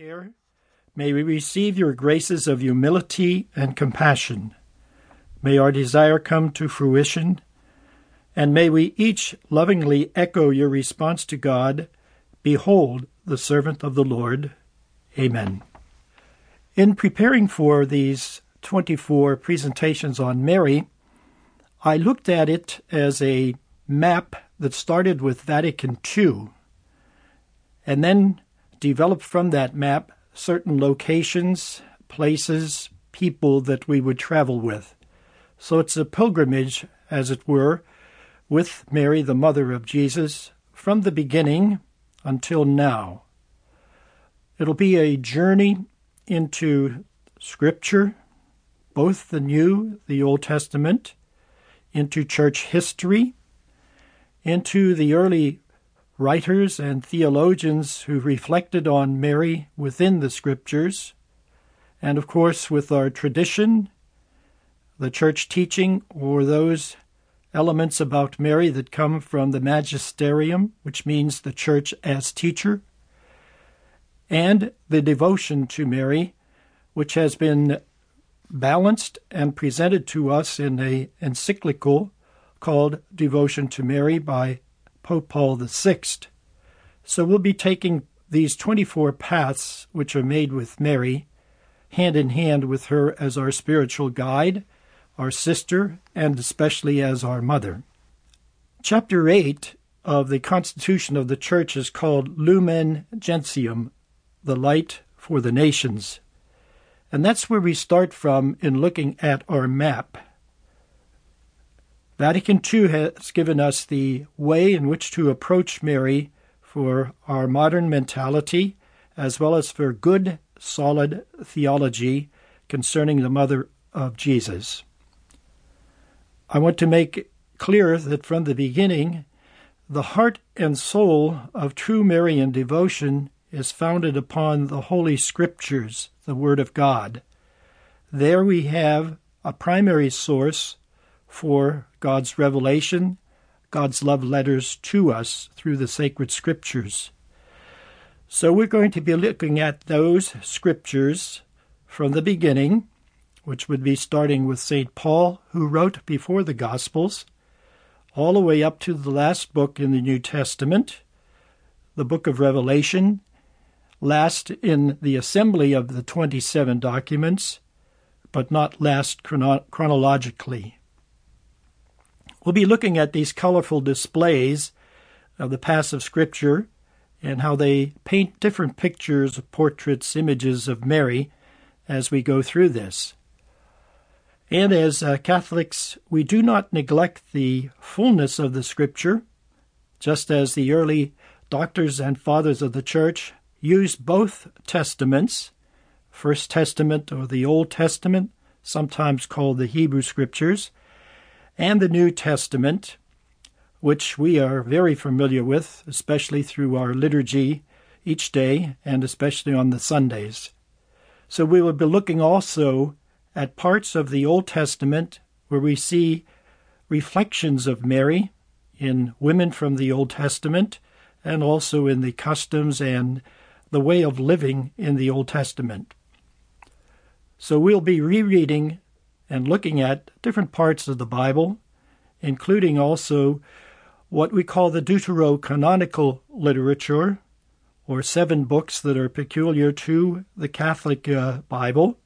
care, may we receive your graces of humility and compassion. May our desire come to fruition, and may we each lovingly echo your response to God Behold, the servant of the Lord. Amen. In preparing for these 24 presentations on Mary, I looked at it as a map that started with Vatican II and then developed from that map certain locations, places, people that we would travel with. So it's a pilgrimage, as it were, with Mary, the mother of Jesus, from the beginning until now. It'll be a journey into Scripture, both the New, the Old Testament, into church history, into the early writers and theologians who reflected on Mary within the Scriptures, and of course with our tradition, the church teaching, or those elements about Mary that come from the magisterium, which means the church as teacher, and the devotion to Mary, which has been balanced and presented to us in a encyclical called Devotion to Mary by Pope Paul VI. So we'll be taking these 24 paths which are made with Mary, hand in hand with her as our spiritual guide, our sister, and especially as our mother. Chapter 8 of the Constitution of the Church is called Lumen Gentium, the light for the nations. And that's where we start from in looking at our map. Vatican II has given us the way in which to approach Mary for our modern mentality, as well as for good, solid theology concerning the mother of Jesus. I want to make clear that from the beginning, the heart and soul of true Marian devotion is founded upon the Holy Scriptures, the Word of God. There we have a primary source for God's revelation, God's love letters to us through the sacred scriptures. So we're going to be looking at those scriptures from the beginning, which would be starting with St. Paul, who wrote before the Gospels, all the way up to the last book in the New Testament, the book of Revelation, last in the assembly of the 27 documents, but not last chrono- chronologically. We'll be looking at these colorful displays of the passive scripture and how they paint different pictures, portraits, images of Mary as we go through this. And as uh, Catholics, we do not neglect the fullness of the scripture, just as the early doctors and fathers of the church used both testaments, First Testament or the Old Testament, sometimes called the Hebrew Scriptures, and the New Testament, which we are very familiar with, especially through our liturgy each day and especially on the Sundays. So we will be looking also at parts of the Old Testament where we see reflections of Mary in women from the Old Testament and also in the customs and the way of living in the Old Testament. So we'll be rereading and looking at different parts of the Bible, including also what we call the deuterocanonical literature, or seven books that are peculiar to the Catholic uh, Bible,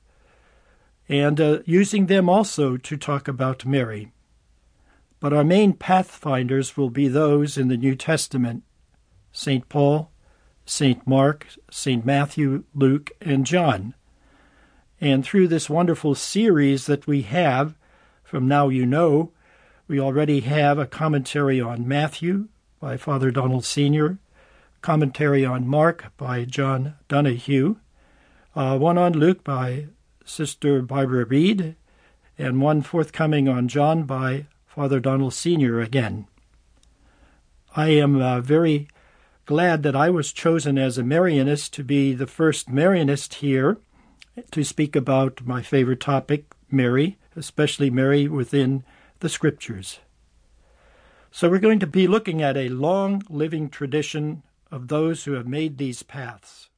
and uh, using them also to talk about Mary. But our main pathfinders will be those in the New Testament St. Paul, St. Mark, St. Matthew, Luke, and John. And through this wonderful series that we have from Now You Know, we already have a commentary on Matthew by Father Donald Senior, commentary on Mark by John Donahue, uh, one on Luke by Sister Barbara Reid, and one forthcoming on John by Father Donald Senior again. I am uh, very glad that I was chosen as a Marianist to be the first Marianist here to speak about my favorite topic, Mary, especially Mary within the Scriptures. So we're going to be looking at a long living tradition of those who have made these paths.